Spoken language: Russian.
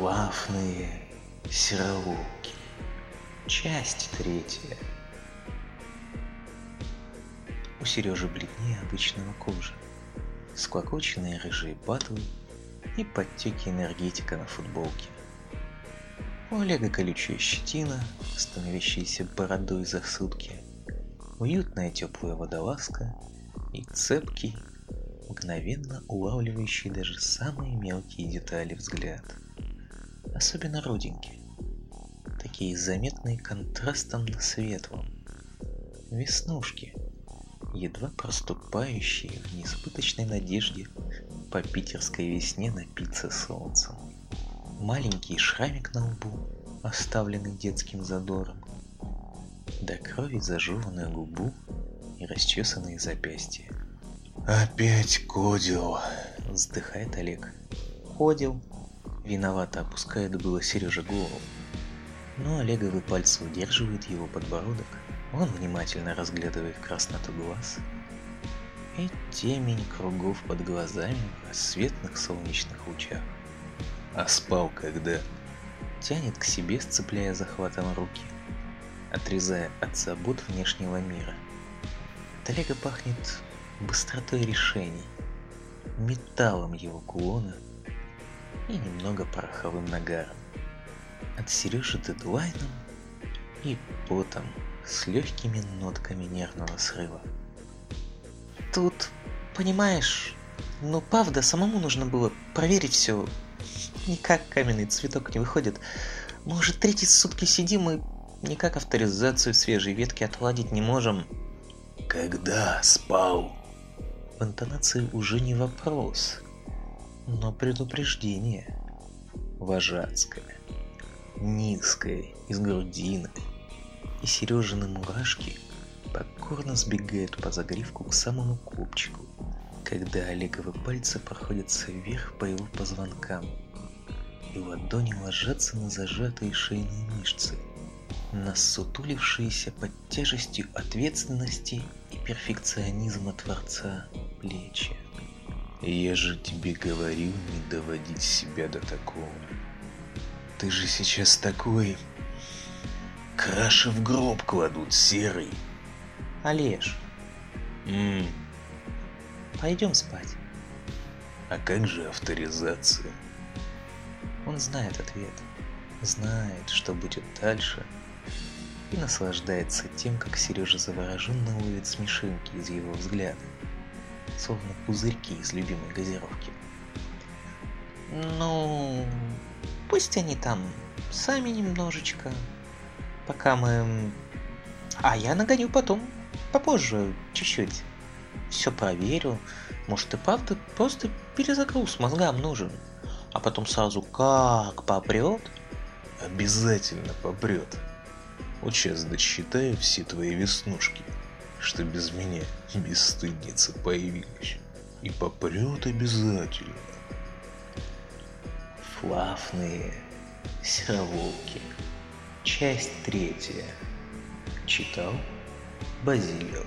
Флафные сероволки. Часть третья. У Сережи бледнее обычного кожи, склокоченные рыжие патлы и подтеки энергетика на футболке. У Олега колючая щетина, становящаяся бородой за сутки, уютная теплая водолазка и цепкий, мгновенно улавливающий даже самые мелкие детали взгляд. Особенно родинки, такие заметные контрастом на светлом. Веснушки, едва проступающие в несбыточной надежде по питерской весне напиться солнцем. Маленький шрамик на лбу, оставленный детским задором, до крови зажеванную губу и расчесанные запястья. «Опять кодил!» – вздыхает Олег. «Ходил!» – виновато опускает было Сережа голову. Но Олеговы пальцы удерживают его подбородок. Он внимательно разглядывает красноту глаз и темень кругов под глазами в рассветных солнечных лучах. А спал когда? Тянет к себе, сцепляя захватом руки, отрезая от забот внешнего мира. От Олега пахнет быстротой решений, металлом его кулона и немного пороховым нагаром. От Сережи дедлайном и потом с легкими нотками нервного срыва. Тут, понимаешь, ну правда, самому нужно было проверить все. Никак каменный цветок не выходит. Мы уже третьи сутки сидим и никак авторизацию свежей ветки отладить не можем. Когда спал? В интонации уже не вопрос, но предупреждение. Вожатское, низкое, из грудины. И Сережины мурашки покорно сбегают по загривку к самому копчику, когда Олеговы пальцы проходятся вверх по его позвонкам, и ладони ложатся на зажатые шейные мышцы, на сутулившиеся под тяжестью ответственности и перфекционизма Творца плечи. Я же тебе говорил не доводить себя до такого. Ты же сейчас такой... Краши в гроб кладут, серый. Олеж, М, пойдем спать. а как же авторизация? Он знает ответ, знает, что будет дальше, и наслаждается тем, как Сережа завороженно ловит смешинки из его взгляда, словно пузырьки из любимой газировки. Ну, пусть они там сами немножечко, пока мы... А я нагоню потом, попозже, чуть-чуть. Все проверю, может и правда просто перезагруз мозгам нужен. А потом сразу как попрет? Обязательно попрет. Вот сейчас досчитаю все твои веснушки, что без меня бесстыдница появилась. И попрет обязательно. Флафные сероволки. Часть третья. Читал Базилио.